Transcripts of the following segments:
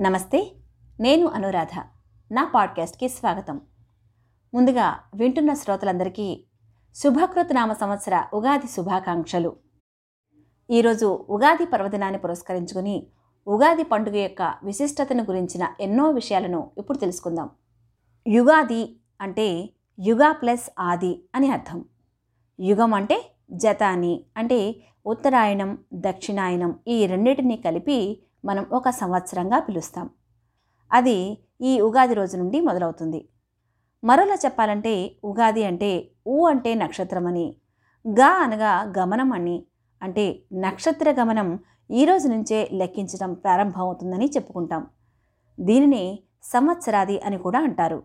నమస్తే నేను అనురాధ. నా పాడ్కాస్ట్కి స్వాగతం. ముందుగా వింటున్న శ్రోతలందరికీ శుభకృత్ నామ సంవత్సర ఉగాది శుభాకాంక్షలు. ఈరోజు ఉగాది పర్వదినాన్ని పురస్కరించుకుని ఉగాది పండుగ యొక్క విశిష్టతను గురించిన ఎన్నో విషయాలను ఇప్పుడు తెలుసుకుందాం. యుగాది అంటే యుగా ప్లస్ ఆది అని అర్థం. యుగం అంటే జతాని అంటే ఉత్తరాయణం దక్షిణాయనం ఈ రెండింటినీ కలిపి మనం ఒక సంవత్సరంగా పిలుస్తాం. అది ఈ ఉగాది రోజు నుండి మొదలవుతుంది. మరోలా చెప్పాలంటే ఉగాది అంటే ఊ అంటే నక్షత్రమని గా అనగా గమనం అని అంటే నక్షత్ర గమనం ఈ రోజు నుంచే లెక్కించడం ప్రారంభమవుతుందని చెప్పుకుంటాం. దీనిని సంవత్సరాది అని కూడా అంటారు.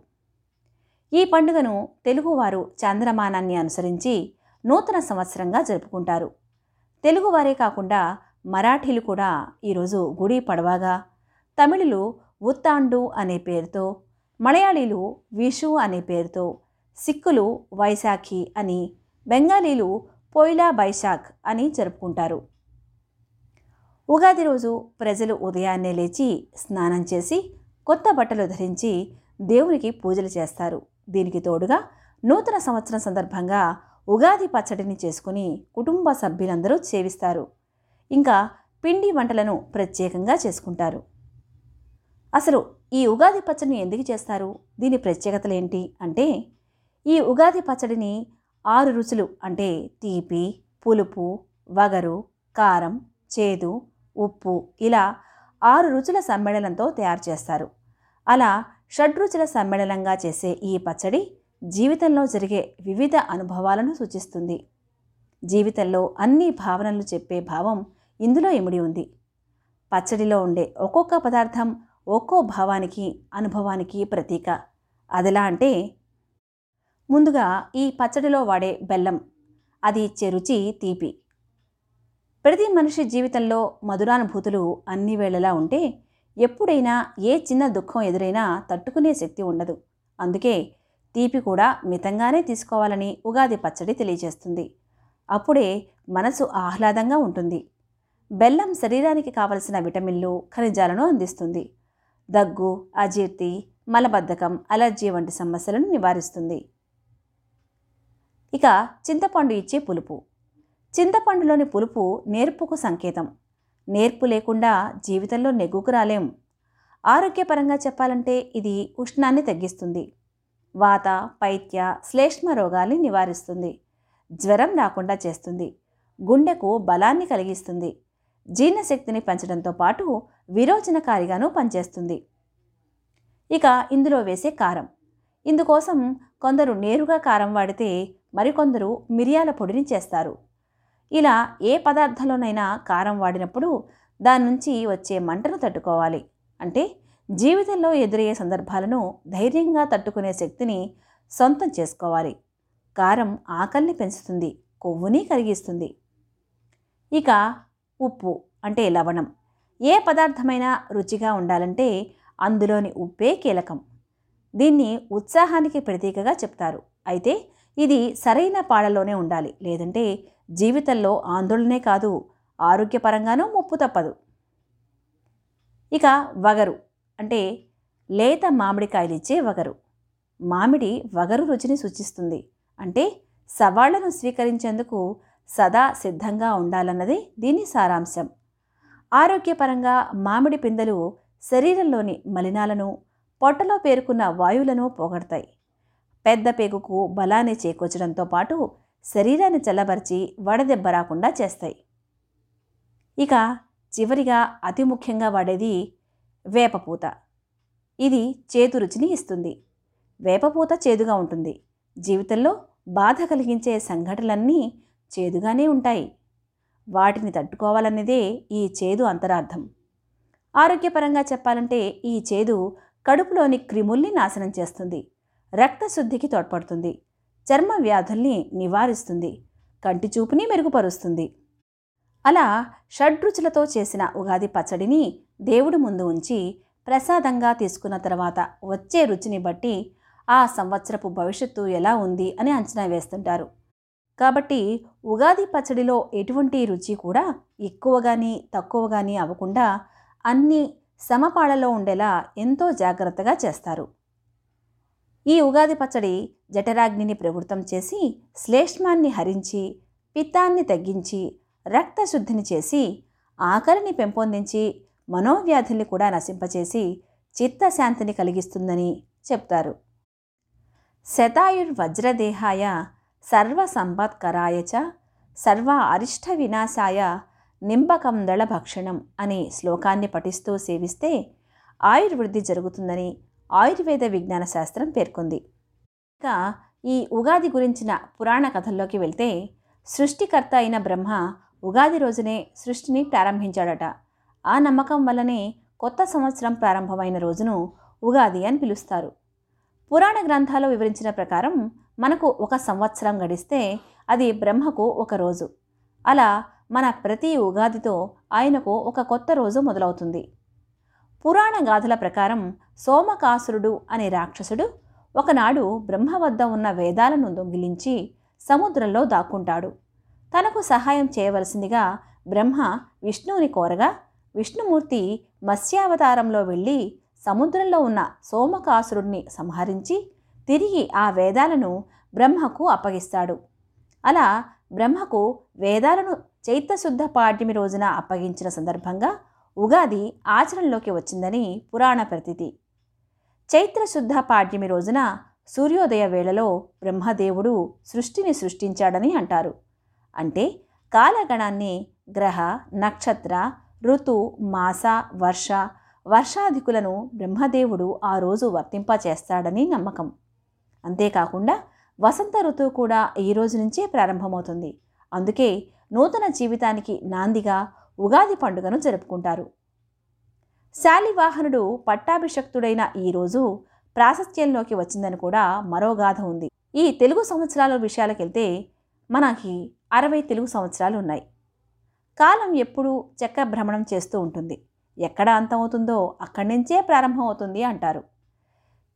ఈ పండుగను తెలుగువారు చాంద్రమానాన్ని అనుసరించి నూతన సంవత్సరంగా జరుపుకుంటారు. తెలుగువారే కాకుండా మరాఠీలు కూడా ఈరోజు గుడి పడవాగా. తమిళులు ఉత్తాండు అనే పేరుతో మలయాళీలు విషు అనే పేరుతో సిక్కులు వైశాఖి అని బెంగాలీలు పోయిలా బైశాఖ్ అని జరుపుకుంటారు. ఉగాది రోజు ప్రజలు ఉదయాన్నే లేచి స్నానం చేసి కొత్త బట్టలు ధరించి దేవునికి పూజలు చేస్తారు. దీనికి తోడుగా నూతన సంవత్సరం సందర్భంగా ఉగాది పచ్చడిని చేసుకుని కుటుంబ సభ్యులందరూ సేవిస్తారు ఇంకా పిండి వంటలను ప్రత్యేకంగా చేసుకుంటారు. అసలు ఈ ఉగాది పచ్చడిని ఎందుకు చేస్తారు? దీని ప్రత్యేకతలు ఏంటి అంటే ఈ ఉగాది పచ్చడిని ఆరు రుచులు అంటే తీపి పులుపు వగరు కారం చేదు ఉప్పు ఇలా ఆరు రుచుల సమ్మేళనంతో తయారు చేస్తారు. అలా షడ్రుచుల సమ్మేళనంగా చేసే ఈ పచ్చడి జీవితంలో జరిగే వివిధ అనుభవాలను సూచిస్తుంది. జీవితంలో అన్ని భావనలు చెప్పే భావం ఇందులో ఇమిడి ఉంది. పచ్చడిలో ఉండే ఒక్కొక్క పదార్థం ఒక్కో భావానికి అనుభవానికి ప్రతీక. అదిలా అంటే ముందుగా ఈ పచ్చడిలో వాడే బెల్లం అది ఇచ్చే రుచి తీపి. ప్రతి మనిషి జీవితంలో మధురానుభూతులు అన్ని వేళలా ఉంటే ఎప్పుడైనా ఏ చిన్న దుఃఖం ఎదురైనా తట్టుకునే శక్తి ఉండదు. అందుకే తీపి కూడా మితంగానే తీసుకోవాలని ఉగాది పచ్చడి తెలియజేస్తుంది. అప్పుడే మనసు ఆహ్లాదంగా ఉంటుంది. బెల్లం శరీరానికి కావలసిన విటమిన్లు ఖనిజాలను అందిస్తుంది. దగ్గు అజీర్తి మలబద్ధకం అలర్జీ వంటి సమస్యలను నివారిస్తుంది. ఇక చింతపండు ఇచ్చే పులుపు. చింతపండులోని పులుపు నేర్పుకు సంకేతం. నేర్పు లేకుండా జీవితంలో నెగ్గుకు రాలేం. ఆరోగ్యపరంగా చెప్పాలంటే ఇది ఉష్ణాన్ని తగ్గిస్తుంది. వాత పైత్య శ్లేష్మ రోగాల్ని నివారిస్తుంది. జ్వరం రాకుండా చేస్తుంది. గుండెకు బలాన్ని కలిగిస్తుంది. జీర్ణశక్తిని పెంచడంతో పాటు విరోచనకారిగాను పనిచేస్తుంది. ఇక ఇందులో వేసే కారం. ఇందుకోసం కొందరు నేరుగా కారం వాడితే మరికొందరు మిరియాల పొడిని చేస్తారు. ఇలా ఏ పదార్థంలోనైనా కారం వాడినప్పుడు దాని నుంచి వచ్చే మంటను తట్టుకోవాలి. అంటే జీవితంలో ఎదురయ్యే సందర్భాలను ధైర్యంగా తట్టుకునే శక్తిని సొంతం చేసుకోవాలి. కారం ఆకలిని పెంచుతుంది కొవ్వుని కరిగిస్తుంది. ఇక ఉప్పు అంటే లవణం. ఏ పదార్థమైనా రుచిగా ఉండాలంటే అందులోని ఉప్పే కీలకం. దీన్ని ఉత్సాహానికి ప్రతీకగా చెప్తారు. అయితే ఇది సరైన పాడలోనే ఉండాలి లేదంటే జీవితంలో ఆందోళనే కాదు ఆరోగ్యపరంగానూ ముప్పు తప్పదు. ఇక వగరు అంటే లేత మామిడికాయలు ఇచ్చే వగరు. మామిడి వగరు రుచిని సూచిస్తుంది. అంటే సవాళ్ళను స్వీకరించేందుకు సదా సిద్ధంగా ఉండాలన్నది దీని సారాంశం. ఆరోగ్యపరంగా మామిడి పిందెలు శరీరంలోని మలినాలను పొట్టలో పేరుకున్న వాయువులను పోగొడతాయి. పెద్ద పేగుకు బలాన్ని చేకూర్చడంతో పాటు శరీరాన్ని చల్లబరిచి వడదెబ్బ రాకుండా చేస్తాయి. ఇక చివరిగా అతి ముఖ్యంగా వాడేది వేపపూత ఇది చేదు రుచిని ఇస్తుంది. వేపపూత చేదుగా ఉంటుంది. జీవితంలో బాధ కలిగించే సంఘటనలన్నీ చేదుగానే ఉంటాయి. వాటిని తట్టుకోవాలన్నదే ఈ చేదు అంతరార్థం. ఆరోగ్యపరంగా చెప్పాలంటే ఈ చేదు కడుపులోని క్రిముల్ని నాశనం చేస్తుంది. రక్తశుద్ధికి తోడ్పడుతుంది. చర్మ వ్యాధుల్ని నివారిస్తుంది. కంటి చూపుని మెరుగుపరుస్తుంది. అలా షడ్రుచులతో చేసిన ఉగాది పచ్చడిని దేవుడి ముందు ఉంచి ప్రసాదంగా తీసుకున్న తర్వాత వచ్చే రుచిని బట్టి ఆ సంవత్సరపు భవిష్యత్తు ఎలా ఉంది అని అంచనా వేస్తుంటారు. కాబట్టి ఉగాది పచ్చడిలో ఎటువంటి రుచి కూడా ఎక్కువ కానీ తక్కువ కానీ అవ్వకుండా అన్ని సమపాళలో ఉండేలా ఎంతో జాగ్రత్తగా చేస్తారు. ఈ ఉగాది పచ్చడి జఠరాగ్నిని ప్రవృత్తం చేసి శ్లేష్మాన్ని హరించి పిత్తాన్ని తగ్గించి రక్తశుద్ధిని చేసి ఆకలిని పెంపొందించి మనోవ్యాధుల్ని కూడా నశింపచేసి చిత్తశాంతిని కలిగిస్తుందని చెప్తారు. శతాయుర్వజ్రదేహాయ సర్వసంపత్కరాయ చ సర్వ అరిష్ట వినాశాయ నింబకందళ భక్షణం అనే శ్లోకాన్ని పఠిస్తూ సేవిస్తే ఆయుర్వృద్ధి జరుగుతుందని ఆయుర్వేద విజ్ఞాన శాస్త్రం పేర్కొంది. ఇంకా ఈ ఉగాది గురించిన పురాణ కథల్లోకి వెళ్తే సృష్టికర్త అయిన బ్రహ్మ ఉగాది రోజునే సృష్టిని ప్రారంభించాడట. ఆ నమ్మకం వల్లనే కొత్త సంవత్సరం ప్రారంభమైన రోజును ఉగాది అని పిలుస్తారు. పురాణ గ్రంథాలు వివరించిన ప్రకారం మనకు ఒక సంవత్సరం గడిస్తే అది బ్రహ్మకు ఒక రోజు. అలా మన ప్రతి ఉగాదితో ఆయనకు ఒక కొత్త రోజు మొదలవుతుంది. పురాణ గాథల ప్రకారం సోమకాసురుడు అనే రాక్షసుడు ఒకనాడు బ్రహ్మ వద్ద ఉన్న వేదాలను దొంగిలించి సముద్రంలో దాక్కుంటాడు. తనకు సహాయం చేయవలసిందిగా బ్రహ్మ విష్ణువుని కోరగా విష్ణుమూర్తి మత్స్యావతారంలో వెళ్ళి సముద్రంలో ఉన్న సోమకాసురుడిని సంహరించి తిరిగి ఆ వేదాలను బ్రహ్మకు అప్పగిస్తాడు. అలా బ్రహ్మకు వేదాలను చైత్రశుద్ధ పాడ్యమి రోజున అప్పగించిన సందర్భంగా ఉగాది ఆచరణలోకి వచ్చిందని పురాణ ప్రతీతి. చైత్రశుద్ధ పాడ్యమి రోజున సూర్యోదయ వేళలో బ్రహ్మదేవుడు సృష్టిని సృష్టించాడని అంటారు. అంటే కాలగణాన్ని గ్రహ నక్షత్ర ఋతు మాస వర్ష వర్షాధికులను బ్రహ్మదేవుడు ఆ రోజు వర్తింపచేస్తాడని నమ్మకం. అంతేకాకుండా వసంత ఋతువు కూడా ఈ రోజు నుంచే ప్రారంభమవుతుంది. అందుకే నూతన జీవితానికి నాందిగా ఉగాది పండుగను జరుపుకుంటారు. శాలివాహనుడు పట్టాభిషక్తుడైన ఈ రోజు ప్రాశస్త్యంలోకి వచ్చిందని కూడా మరో గాథ ఉంది. ఈ తెలుగు సంవత్సరాల విషయాలకెళ్తే మనకి అరవై తెలుగు సంవత్సరాలు ఉన్నాయి. కాలం ఎప్పుడూ చక్ర భ్రమణం చేస్తూ ఉంటుంది. ఎక్కడ అంతమవుతుందో అక్కడి నుంచే ప్రారంభమవుతుంది అంటారు.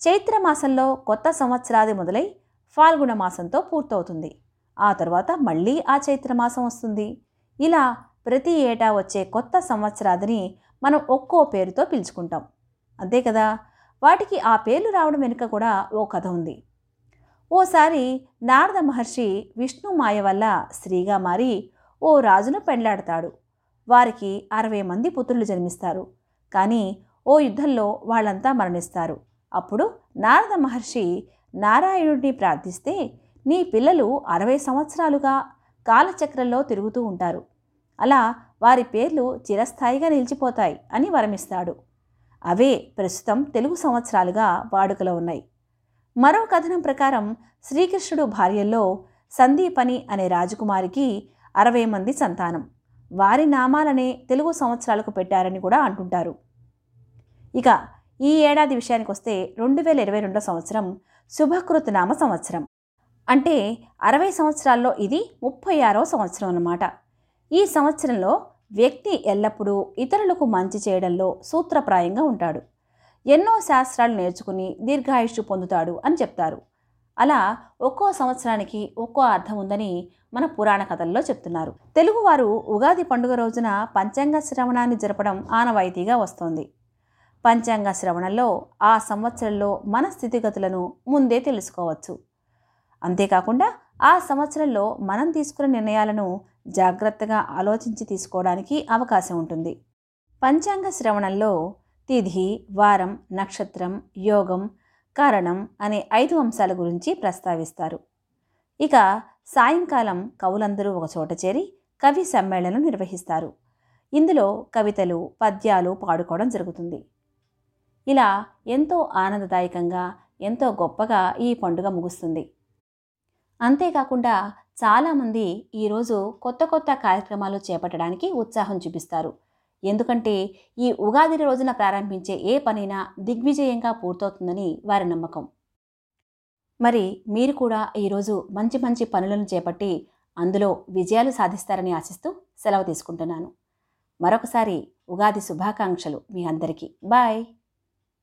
చైత్ర మాసంలో కొత్త సంవత్సరాది మొదలై ఫాల్గుణ మాసంతో పూర్తవుతుంది. ఆ తర్వాత మళ్ళీ ఆ చైత్ర మాసం వస్తుంది. ఇలా ప్రతి ఏటా వచ్చే కొత్త సంవత్సరాదిని మనం ఒక్కో పేరుతో పిలుచుకుంటాం. అంతే కదా? వాటికి ఆ పేర్లు రావడం వెనుక కూడా ఓ కథ ఉంది. ఓసారి నారద మహర్షి విష్ణు మాయ వల్ల స్త్రీగా మారి ఓ రాజును పెండ్లాడతాడు. వారికి అరవై మంది పుత్రులు జన్మిస్తారు. కానీ ఓ యుద్ధంలో వాళ్ళంతా మరణిస్తారు. అప్పుడు నారద మహర్షి నారాయణుడిని ప్రార్థిస్తే నీ పిల్లలు అరవై సంవత్సరాలుగా కాలచక్రంలో తిరుగుతూ ఉంటారు. అలా వారి పేర్లు చిరస్థాయిగా నిలిచిపోతాయి అని వరమిస్తాడు. అవే ప్రస్తుతం తెలుగు సంవత్సరాలుగా వాడుకలో ఉన్నాయి. మరో కథనం ప్రకారం శ్రీకృష్ణుడు భార్యల్లో సందీపని అనే రాజకుమారికి అరవై మంది సంతానం. వారి నామాలనే తెలుగు సంవత్సరాలకు పెట్టారని కూడా అంటుంటారు. ఇక ఈ ఏడాది విషయానికి వస్తే రెండు వేల ఇరవై రెండో సంవత్సరం శుభకృత్ నామ సంవత్సరం. అంటే అరవై సంవత్సరాల్లో ఇది ముప్పై ఆరో సంవత్సరం అన్నమాట. ఈ సంవత్సరంలో వ్యక్తి ఎల్లప్పుడూ ఇతరులకు మంచి చేయడంలో సూత్రప్రాయంగా ఉంటాడు. ఎన్నో శాస్త్రాలు నేర్చుకుని దీర్ఘాయుష్షు పొందుతాడు అని చెప్తారు. అలా ఒక్కో సంవత్సరానికి ఒక్కో అర్థం ఉందని మన పురాణ కథల్లో చెప్తున్నారు. తెలుగువారు ఉగాది పండుగ రోజున పంచాంగ శ్రవణాన్ని జరపడం ఆనవాయితీగా వస్తోంది. పంచాంగ శ్రవణంలో ఆ సంవత్సరంలో మన స్థితిగతులను ముందే తెలుసుకోవచ్చు. అంతేకాకుండా ఆ సంవత్సరంలో మనం తీసుకున్న నిర్ణయాలను జాగ్రత్తగా ఆలోచించి తీసుకోవడానికి అవకాశం ఉంటుంది. పంచాంగ శ్రవణంలో తిథి వారం నక్షత్రం యోగం కారణం అనే ఐదు అంశాల గురించి ప్రస్తావిస్తారు. ఇక సాయంకాలం కవులందరూ ఒక చోట చేరి కవి సమ్మేళనం నిర్వహిస్తారు. ఇందులో కవితలు పద్యాలు పాడుకోవడం జరుగుతుంది. ఇలా ఎంతో ఆనందదాయకంగా ఎంతో గొప్పగా ఈ పండుగ ముగుస్తుంది. అంతేకాకుండా చాలామంది ఈరోజు కొత్త కొత్త కార్యక్రమాలు చేపట్టడానికి ఉత్సాహం చూపిస్తారు. ఎందుకంటే ఈ ఉగాది రోజున ప్రారంభించే ఏ పనైనా దిగ్విజయంగా పూర్తవుతుందని వారి నమ్మకం. మరి మీరు కూడా ఈరోజు మంచి మంచి పనులను చేపట్టి అందులో విజయాలు సాధిస్తారని ఆశిస్తూ సెలవు తీసుకుంటున్నాను. మరొకసారి ఉగాది శుభాకాంక్షలు మీ అందరికీ. బాయ్!